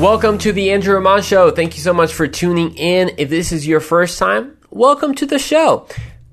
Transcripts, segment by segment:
Welcome to the Andrew Roman Show. Thank you so much for tuning in. If this is your first time, welcome to the show.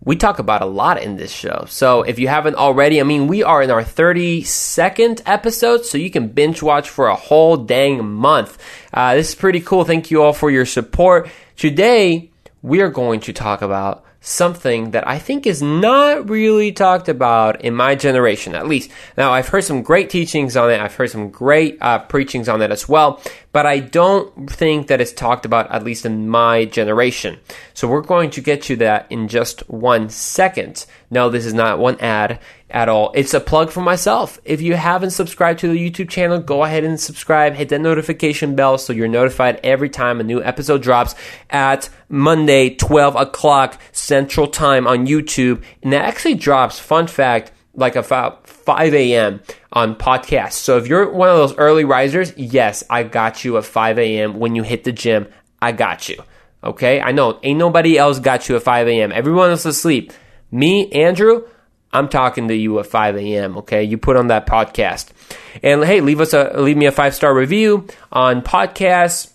We talk about a lot in this show. So if you haven't already, I mean, we are in our 32nd episode, so you can binge watch for a whole dang month. Uh, this is pretty cool. Thank you all for your support. Today, we are going to talk about something that I think is not really talked about in my generation, at least. Now, I've heard some great teachings on it. I've heard some great uh, preachings on it as well, but I don't think that it's talked about, at least in my generation. So we're going to get to that in just one second. No, this is not one ad at all. It's a plug for myself. If you haven't subscribed to the YouTube channel, go ahead and subscribe. Hit that notification bell so you're notified every time a new episode drops at Monday, 12 o'clock Central Time on YouTube. And that actually drops, fun fact, like about 5 a.m. on podcasts. So if you're one of those early risers, yes, I got you at 5 a.m. when you hit the gym. I got you. Okay? I know ain't nobody else got you at 5 a.m. Everyone else asleep. Me, Andrew, I'm talking to you at 5 a.m. Okay, you put on that podcast, and hey, leave us a leave me a five star review on podcasts.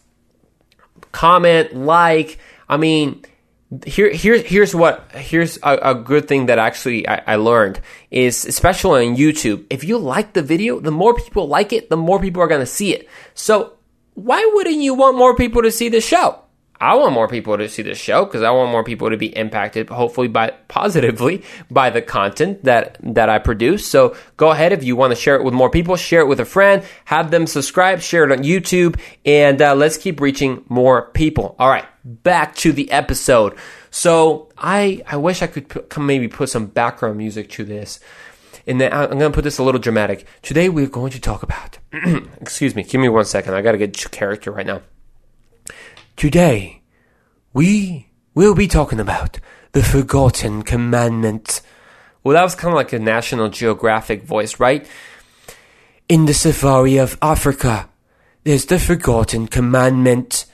Comment, like. I mean, here here here's what here's a, a good thing that actually I, I, learned is especially on YouTube. If you like the video, the more people like it, the more people are to see it. So why wouldn't you want more people to see the show? I want more people to see this show because I want more people to be impacted, hopefully by positively by the content that that I produce. So go ahead if you want to share it with more people, share it with a friend, have them subscribe, share it on YouTube, and uh, let's keep reaching more people. All right, back to the episode. So I I wish I could put, maybe put some background music to this. And then I'm going to put this a little dramatic. Today we're going to talk about. excuse me, give me one second. I got to get character right now. Today, we will be talking about the forgotten commandment. Well, that was kind of like a National Geographic voice, right? In the safari of Africa, there's the forgotten commandment.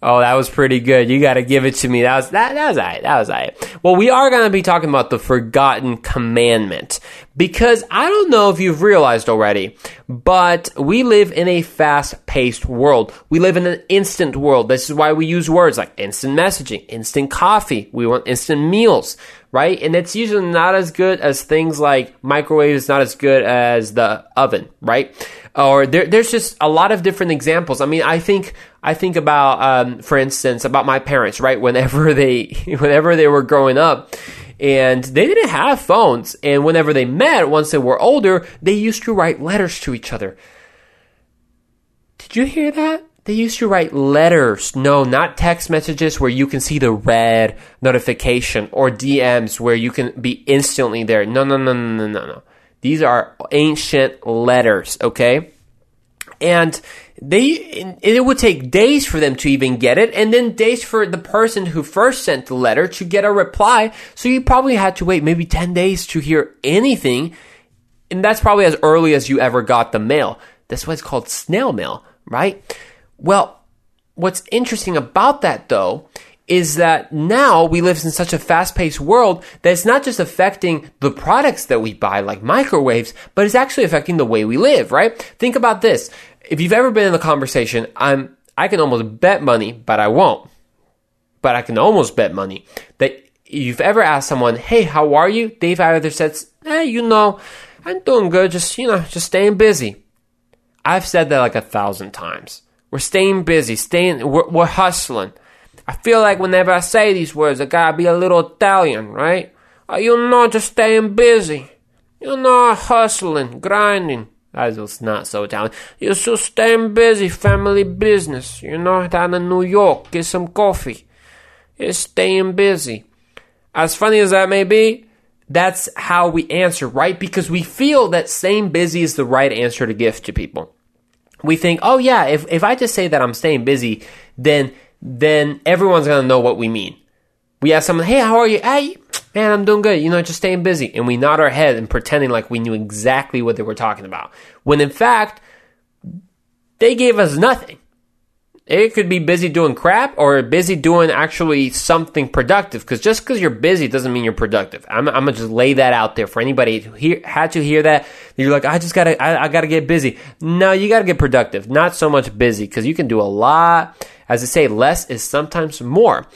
Oh, that was pretty good. You got to give it to me. That was that. That was alright. That was alright. Well, we are going to be talking about the forgotten commandment because I don't know if you've realized already, but we live in a fast-paced world. We live in an instant world. This is why we use words like instant messaging, instant coffee. We want instant meals, right? And it's usually not as good as things like microwave. It's not as good as the oven, right? Or there, there's just a lot of different examples. I mean, I think I think about, um, for instance, about my parents, right? Whenever they, whenever they were growing up, and they didn't have phones, and whenever they met, once they were older, they used to write letters to each other. Did you hear that? They used to write letters. No, not text messages where you can see the red notification or DMs where you can be instantly there. No, no, no, no, no, no, no. These are ancient letters, okay? And they it would take days for them to even get it and then days for the person who first sent the letter to get a reply. So you probably had to wait maybe 10 days to hear anything and that's probably as early as you ever got the mail. That's why it's called snail mail right? Well what's interesting about that though is that now we live in such a fast-paced world that it's not just affecting the products that we buy like microwaves but it's actually affecting the way we live right think about this if you've ever been in a conversation, I'm I can almost bet money, but I won't. But I can almost bet money that you've ever asked someone, "Hey, how are you?" They've either said, "Hey, you know, I'm doing good. Just you know, just staying busy." I've said that like a thousand times. We're staying busy, staying. We're, we're hustling. I feel like whenever I say these words, I gotta be a little Italian, right? Uh, you know, just staying busy. You know, hustling, grinding. That was not so Italian. You're so staying busy, family business. You know, down in New York, get some coffee. You're staying busy. As funny as that may be, that's how we answer, right? Because we feel that staying busy is the right answer to give to people. We think, oh yeah, if, if I just say that I'm staying busy, then then everyone's gonna know what we mean. We ask someone, hey, how are you? Hey, man, I'm doing good. You know, just staying busy. And we nod our head and pretending like we knew exactly what they were talking about. When in fact, they gave us nothing. It could be busy doing crap or busy doing actually something productive. Because just because you're busy doesn't mean you're productive. I'm, I'm, gonna just lay that out there for anybody who hear, had to hear that. You're like, I just gotta, I, I gotta get busy. No, you gotta get productive. Not so much busy because you can do a lot. As I say, less is sometimes more.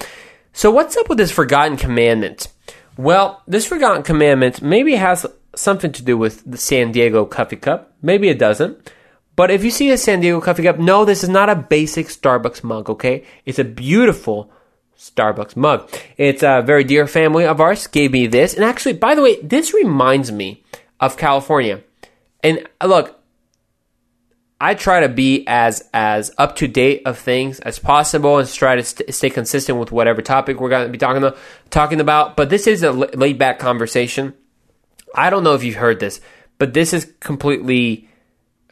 So what's up with this forgotten commandment? Well, this forgotten commandment maybe has something to do with the San Diego Coffee Cup. Maybe it doesn't. But if you see a San Diego coffee cup, no, this is not a basic Starbucks mug, okay? It's a beautiful Starbucks mug. It's a very dear family of ours gave me this. And actually, by the way, this reminds me of California. And uh, look, I try to be as as up to date of things as possible and try to st- stay consistent with whatever topic we're going to be talking about. Talking about, but this is a laid back conversation. I don't know if you've heard this, but this is completely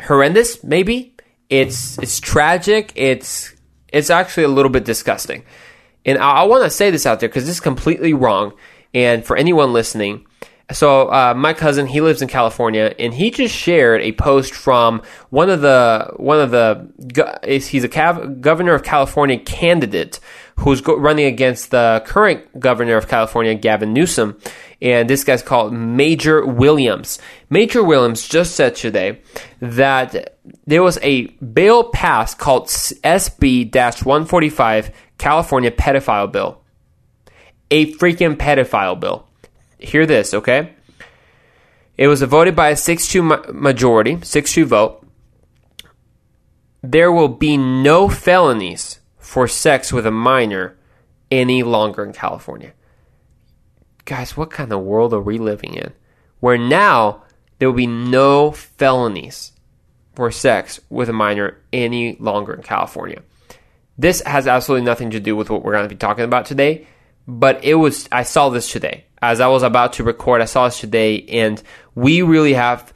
horrendous. Maybe it's it's tragic. It's it's actually a little bit disgusting, and I, I want to say this out there because this is completely wrong. And for anyone listening, so uh, my cousin he lives in California, and he just shared a post from one of the one of the he's a governor of California candidate who's running against the current governor of California, Gavin Newsom, and this guy's called Major Williams. Major Williams just said today that there was a bill passed called SB 145 California Pedophile Bill. A freaking pedophile bill. Hear this, okay? It was voted by a 6 2 majority, 6 2 vote. There will be no felonies for sex with a minor any longer in California guys, what kind of world are we living in? Where now there will be no felonies for sex with a minor any longer in California. This has absolutely nothing to do with what we're going to be talking about today, but it was, I saw this today. As I was about to record, I saw this today, and we really have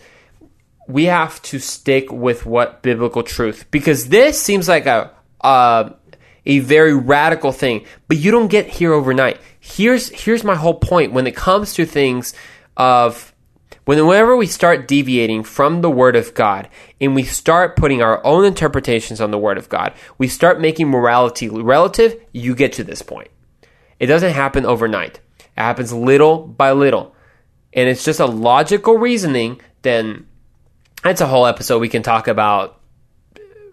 we have to stick with what biblical truth because this seems like a, a a very radical thing, but you don't get here overnight. Here's here's my whole point when it comes to things of whenever we start deviating from the Word of God and we start putting our own interpretations on the Word of God, we start making morality relative, you get to this point. It doesn't happen overnight. It happens little by little. And it's just a logical reasoning, then that's a whole episode we can talk about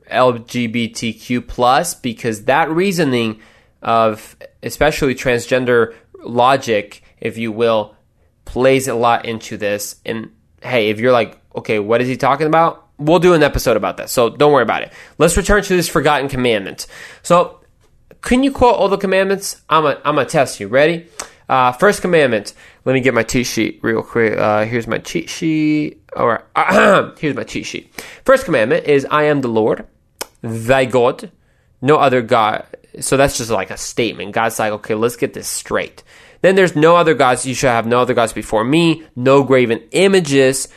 LGBTQ plus because that reasoning of especially transgender logic, if you will, plays a lot into this. And hey, if you're like, okay, what is he talking about? We'll do an episode about that. So don't worry about it. Let's return to this forgotten commandment. So can you quote all the commandments? I'm I'm gonna test you. Ready? Uh, first commandment. Let me get my cheat sheet real quick. Uh, here's my cheat sheet. Right. here's my cheat sheet. First commandment is I am the Lord thy God, no other God. So that's just like a statement. God's like, okay, let's get this straight. Then there's no other gods. You shall have no other gods before me. No graven images.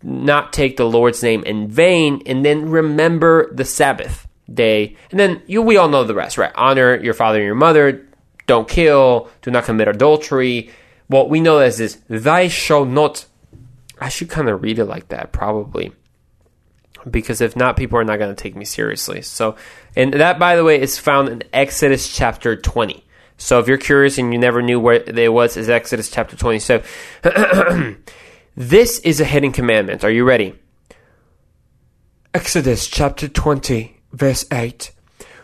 Not take the Lord's name in vain. And then remember the Sabbath day. And then you, we all know the rest, right? Honor your father and your mother. Don't kill. Do not commit adultery. What we know as is, thy shall not. I should kind of read it like that, probably because if not, people are not going to take me seriously. So, and that, by the way, is found in Exodus chapter 20. So if you're curious and you never knew where it was, is Exodus chapter 20. So this is a hidden commandment. Are you ready? Exodus chapter 20, verse 8.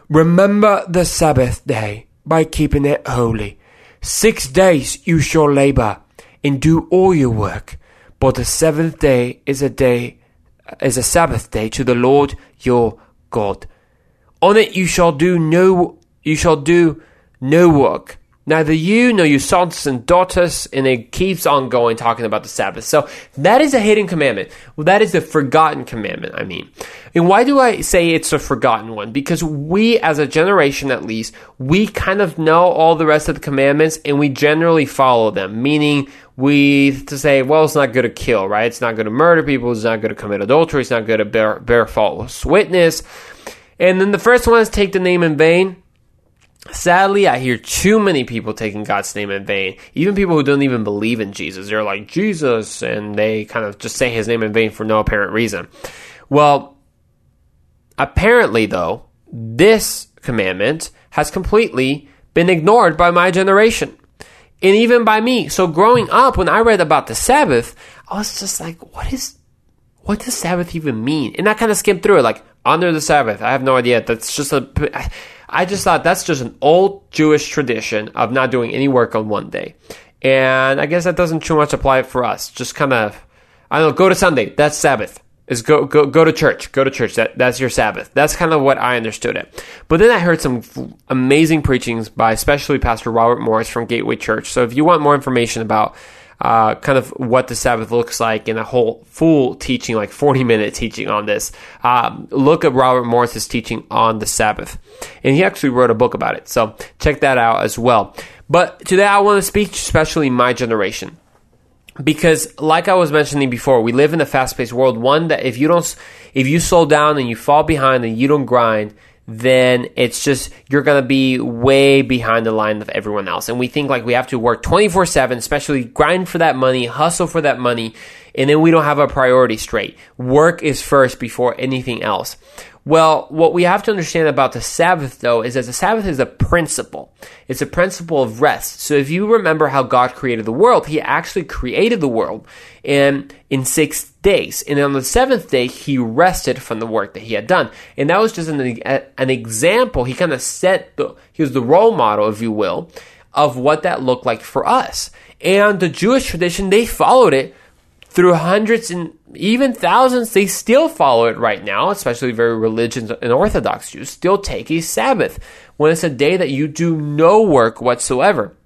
Remember the Sabbath day by keeping it holy. Six days you shall labor and do all your work, but the seventh day is a day is a Sabbath day to the Lord your God. On it you shall do no you shall do no work. Neither you nor your sons and daughters, and it keeps on going talking about the Sabbath. So that is a hidden commandment. Well, that is a forgotten commandment, I mean. And why do I say it's a forgotten one? Because we, as a generation at least, we kind of know all the rest of the commandments and we generally follow them, meaning we to say, well, it's not good to kill, right? It's not good to murder people. It's not good to commit adultery. It's not good to bear, bear false witness. And then the first one is take the name in vain. Sadly, I hear too many people taking God's name in vain. Even people who don't even believe in Jesus. They're like, Jesus, and they kind of just say his name in vain for no apparent reason. Well, apparently, though, this commandment has completely been ignored by my generation and even by me. So growing up, when I read about the Sabbath, I was just like, what is, what does Sabbath even mean? And I kind of skimmed through it, like, under the Sabbath. I have no idea. That's just a, I just thought that's just an old Jewish tradition of not doing any work on one day. And I guess that doesn't too much apply for us. Just kind of, I don't know, go to Sunday. That's Sabbath. Is go go go to church. Go to church. That that's your Sabbath. That's kind of what I understood it. But then I heard some amazing preachings by especially Pastor Robert Morris from Gateway Church. So if you want more information about uh, kind of what the Sabbath looks like in a whole full teaching, like 40 minute teaching on this. Um, look at Robert Morris's teaching on the Sabbath. And he actually wrote a book about it. So check that out as well. But today I want to speak especially my generation because like i was mentioning before we live in a fast-paced world one that if you don't if you slow down and you fall behind and you don't grind then it's just you're going to be way behind the line of everyone else and we think like we have to work 24/7 especially grind for that money hustle for that money and then we don't have our priority straight work is first before anything else well, what we have to understand about the Sabbath, though, is that the Sabbath is a principle. It's a principle of rest. So if you remember how God created the world, He actually created the world in, in six days. And on the seventh day, He rested from the work that He had done. And that was just an, an example. He kind of set the, He was the role model, if you will, of what that looked like for us. And the Jewish tradition, they followed it through hundreds and even thousands, they still follow it right now, especially very religious and Orthodox Jews, still take a Sabbath when it's a day that you do no work whatsoever.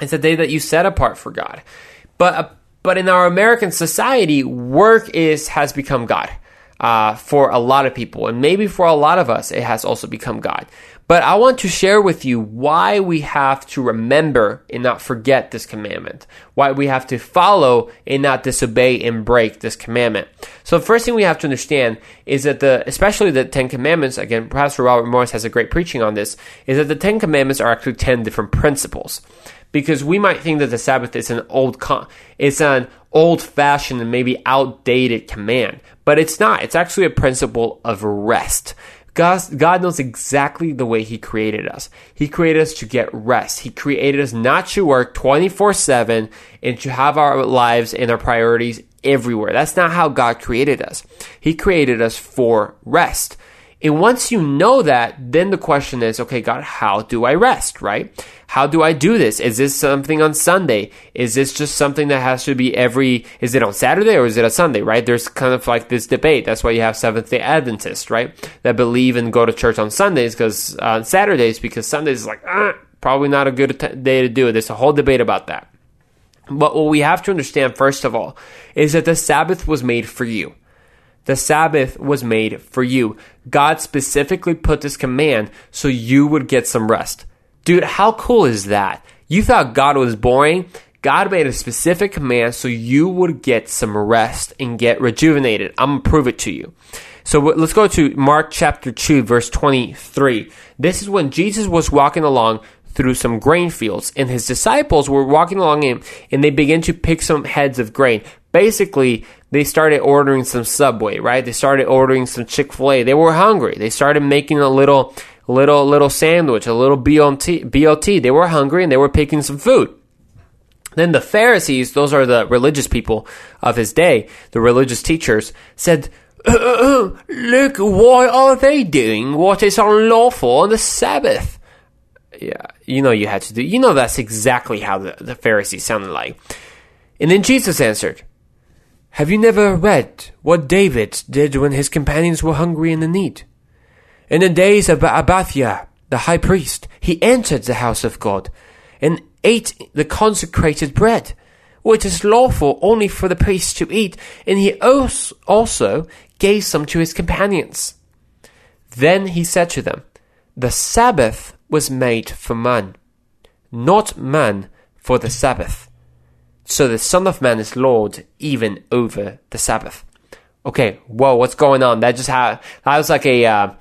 It's a day that you set apart for God. But, but in our American society, work is, has become God. Uh, for a lot of people, and maybe for a lot of us, it has also become God. But I want to share with you why we have to remember and not forget this commandment. Why we have to follow and not disobey and break this commandment. So the first thing we have to understand is that the, especially the Ten Commandments, again, Pastor Robert Morris has a great preaching on this, is that the Ten Commandments are actually ten different principles. Because we might think that the Sabbath is an old, con- it's an old fashioned and maybe outdated command, but it's not. It's actually a principle of rest. God, God knows exactly the way He created us. He created us to get rest. He created us not to work 24 7 and to have our lives and our priorities everywhere. That's not how God created us. He created us for rest. And once you know that, then the question is, okay, God, how do I rest, right? How do I do this? Is this something on Sunday? Is this just something that has to be every, is it on Saturday or is it a Sunday, right? There's kind of like this debate. That's why you have Seventh day Adventists, right? That believe and go to church on Sundays because, uh, on Saturdays, because Sundays is like, uh, probably not a good t- day to do it. There's a whole debate about that. But what we have to understand, first of all, is that the Sabbath was made for you. The Sabbath was made for you. God specifically put this command so you would get some rest. Dude, how cool is that? You thought God was boring? God made a specific command so you would get some rest and get rejuvenated. I'm going to prove it to you. So let's go to Mark chapter 2, verse 23. This is when Jesus was walking along through some grain fields, and his disciples were walking along him, and they began to pick some heads of grain. Basically, they started ordering some Subway, right? They started ordering some Chick Fil A. They were hungry. They started making a little, little, little sandwich, a little BLT. BLT. They were hungry and they were picking some food. Then the Pharisees, those are the religious people of his day, the religious teachers, said, Look, why are they doing what is unlawful on the Sabbath? Yeah, you know you had to do. You know that's exactly how the, the Pharisees sounded like. And then Jesus answered, have you never read what David did when his companions were hungry and in need? In the days of Abiathar, the high priest, he entered the house of God and ate the consecrated bread, which is lawful only for the priest to eat, and he also gave some to his companions. Then he said to them, The Sabbath was made for man, not man for the Sabbath. So the Son of Man is Lord even over the Sabbath. Okay, whoa, what's going on? That just had that was like a uh,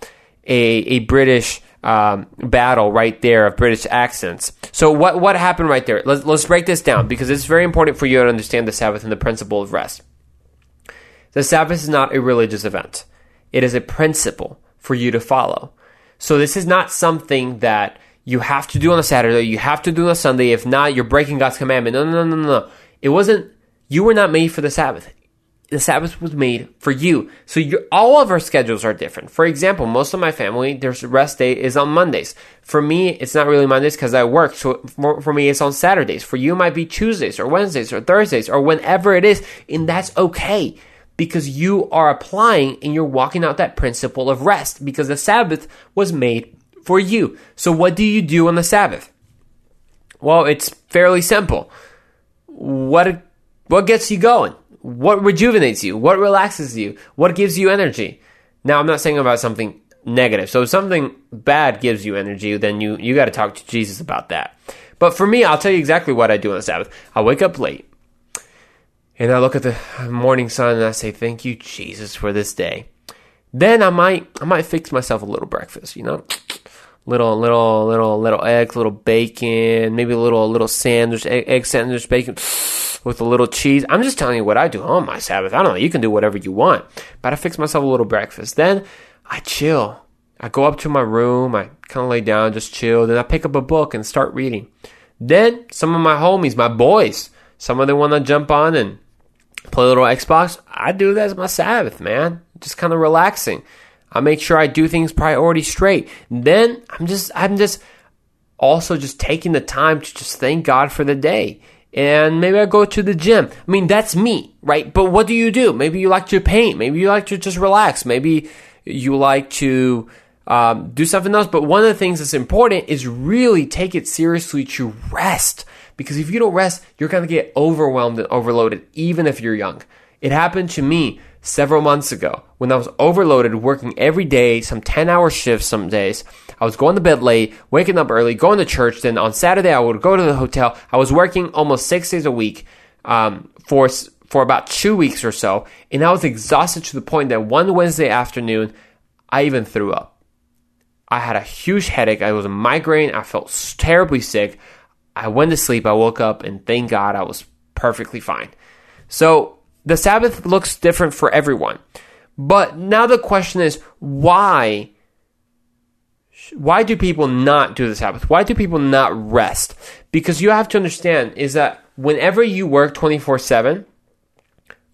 a a British um, battle right there of British accents. So what what happened right there? Let's let's break this down because it's very important for you to understand the Sabbath and the principle of rest. The Sabbath is not a religious event; it is a principle for you to follow. So this is not something that you have to do on a Saturday, you have to do on a Sunday. If not, you're breaking God's commandment. No, no, no, no, no. It wasn't, you were not made for the Sabbath. The Sabbath was made for you. So all of our schedules are different. For example, most of my family, their rest day is on Mondays. For me, it's not really Mondays because I work. So for, for me, it's on Saturdays. For you, it might be Tuesdays or Wednesdays or Thursdays or whenever it is. And that's okay because you are applying and you're walking out that principle of rest because the Sabbath was made for you. So what do you do on the Sabbath? Well, it's fairly simple. What what gets you going? What rejuvenates you? What relaxes you? What gives you energy? Now, I'm not saying about something negative. So if something bad gives you energy, then you you got to talk to Jesus about that. But for me, I'll tell you exactly what I do on the Sabbath. I wake up late. And I look at the morning sun and I say, "Thank you, Jesus, for this day." Then I might I might fix myself a little breakfast, you know little little little little eggs, little bacon, maybe a little little sandwich, egg, egg sandwich, bacon with a little cheese. I'm just telling you what I do on my Sabbath. I don't know. You can do whatever you want, but I fix myself a little breakfast. Then I chill. I go up to my room. I kind of lay down, just chill. Then I pick up a book and start reading. Then some of my homies, my boys, some of them want to jump on and play a little Xbox. I do that as my Sabbath, man. Just kind of relaxing. I make sure I do things priority straight. Then I'm just I'm just also just taking the time to just thank God for the day. And maybe I go to the gym. I mean, that's me, right? But what do you do? Maybe you like to paint. Maybe you like to just relax. Maybe you like to um, do something else. But one of the things that's important is really take it seriously to rest. Because if you don't rest, you're going to get overwhelmed and overloaded, even if you're young. It happened to me several months ago when I was overloaded working every day, some 10 hour shifts some days. I was going to bed late, waking up early, going to church. Then on Saturday, I would go to the hotel. I was working almost six days a week um, for, for about two weeks or so. And I was exhausted to the point that one Wednesday afternoon, I even threw up. I had a huge headache. I was a migraine. I felt terribly sick. I went to sleep. I woke up and thank God I was perfectly fine. So the Sabbath looks different for everyone. But now the question is why why do people not do the Sabbath? Why do people not rest? Because you have to understand is that whenever you work 24/7,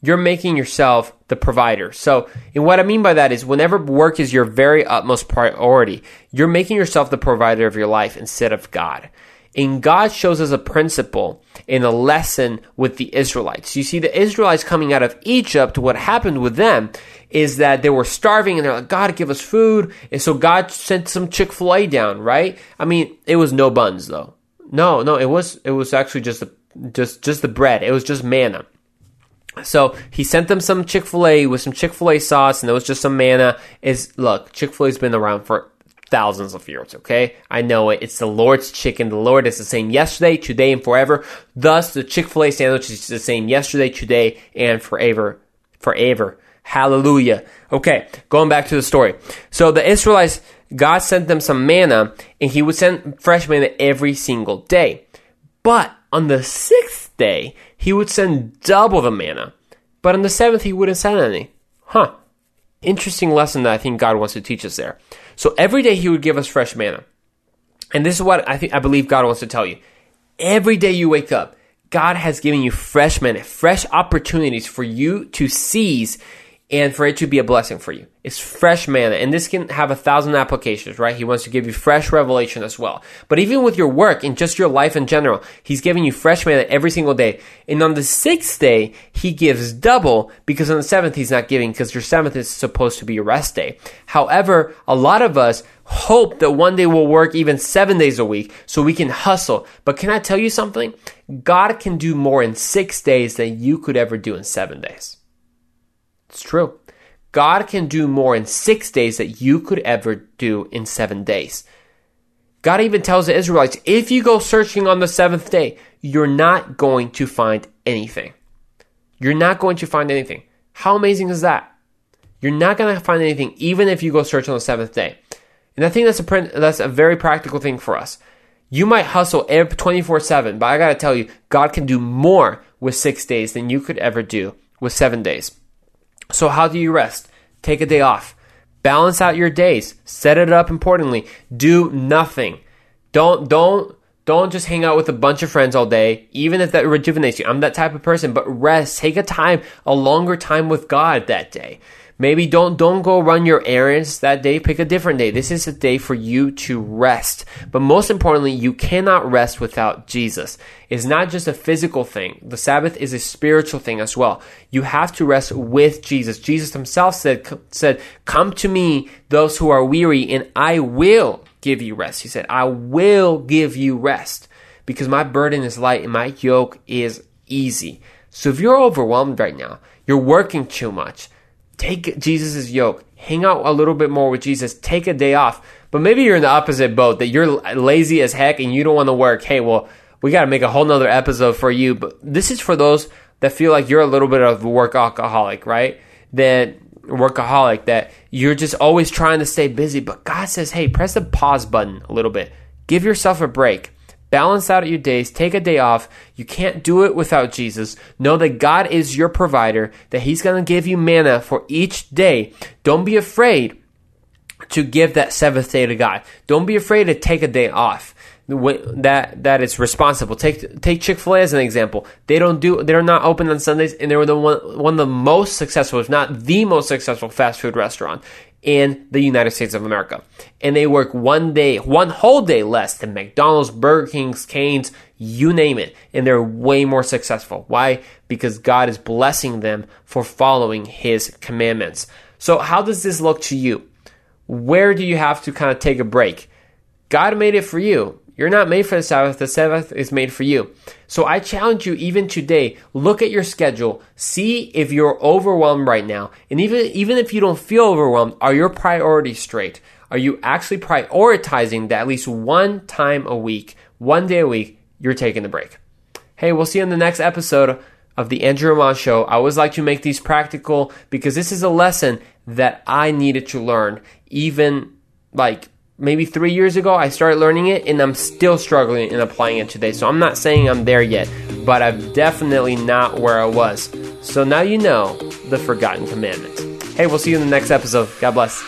you're making yourself the provider. So, and what I mean by that is whenever work is your very utmost priority, you're making yourself the provider of your life instead of God. And God shows us a principle in a lesson with the Israelites. You see, the Israelites coming out of Egypt, what happened with them is that they were starving and they're like, God, give us food. And so God sent some Chick fil A down, right? I mean, it was no buns though. No, no, it was, it was actually just, the, just, just the bread. It was just manna. So he sent them some Chick fil A with some Chick fil A sauce and it was just some manna. Is look, Chick fil A's been around for thousands of years, okay? I know it. It's the Lord's chicken. The Lord is the same yesterday, today, and forever. Thus, the Chick fil A sandwich is the same yesterday, today, and forever. Forever. Hallelujah. Okay, going back to the story. So the Israelites, God sent them some manna, and He would send fresh manna every single day. But on the sixth day, He would send double the manna. But on the seventh, He wouldn't send any. Huh. Interesting lesson that I think God wants to teach us there. So every day he would give us fresh manna. And this is what I think I believe God wants to tell you. Every day you wake up, God has given you fresh manna, fresh opportunities for you to seize and for it to be a blessing for you. It's fresh manna, and this can have a thousand applications, right? He wants to give you fresh revelation as well. But even with your work and just your life in general, He's giving you fresh manna every single day. And on the sixth day, He gives double because on the seventh, He's not giving because your seventh is supposed to be a rest day. However, a lot of us hope that one day we'll work even seven days a week so we can hustle. But can I tell you something? God can do more in six days than you could ever do in seven days. It's true. God can do more in six days that you could ever do in seven days. God even tells the Israelites, if you go searching on the seventh day, you're not going to find anything. You're not going to find anything. How amazing is that? You're not going to find anything, even if you go search on the seventh day. And I think that's a that's a very practical thing for us. You might hustle 24 7, but I got to tell you, God can do more with six days than you could ever do with seven days. So, how do you rest? Take a day off. Balance out your days. Set it up importantly. Do nothing. Don't don't don't just hang out with a bunch of friends all day, even if that rejuvenates you. I'm that type of person, but rest. Take a time, a longer time with God that day. Maybe don't don't go run your errands that day. Pick a different day. This is a day for you to rest. But most importantly, you cannot rest without Jesus. It's not just a physical thing. The Sabbath is a spiritual thing as well. You have to rest with Jesus. Jesus himself said said, "Come to me, those who are weary, and I will give you rest." He said, "I will give you rest because my burden is light and my yoke is easy." So if you're overwhelmed right now, you're working too much take Jesus' yoke, hang out a little bit more with Jesus, take a day off. But maybe you're in the opposite boat that you're lazy as heck and you don't want to work. Hey, well, we got to make a whole nother episode for you. But this is for those that feel like you're a little bit of a work alcoholic, right? That workaholic, that you're just always trying to stay busy. But God says, hey, press the pause button a little bit. Give yourself a break. Balance out your days. Take a day off. You can't do it without Jesus. Know that God is your provider, that He's going to give you manna for each day. Don't be afraid to give that seventh day to God. Don't be afraid to take a day off. That that is responsible. Take take Chick Fil A as an example. They don't do they're not open on Sundays, and they were the one one of the most successful, if not the most successful, fast food restaurant in the United States of America. And they work one day, one whole day less than McDonald's, Burger King's, Cane's, you name it. And they're way more successful. Why? Because God is blessing them for following His commandments. So, how does this look to you? Where do you have to kind of take a break? God made it for you. You're not made for the Sabbath, the Sabbath is made for you. So I challenge you even today, look at your schedule, see if you're overwhelmed right now. And even even if you don't feel overwhelmed, are your priorities straight? Are you actually prioritizing that at least one time a week, one day a week, you're taking a break? Hey, we'll see you in the next episode of the Andrew Roman Show. I always like to make these practical because this is a lesson that I needed to learn even like maybe three years ago, I started learning it and I'm still struggling in applying it today. So I'm not saying I'm there yet, but I'm definitely not where I was. So now you know the forgotten commandments. Hey, we'll see you in the next episode. God bless.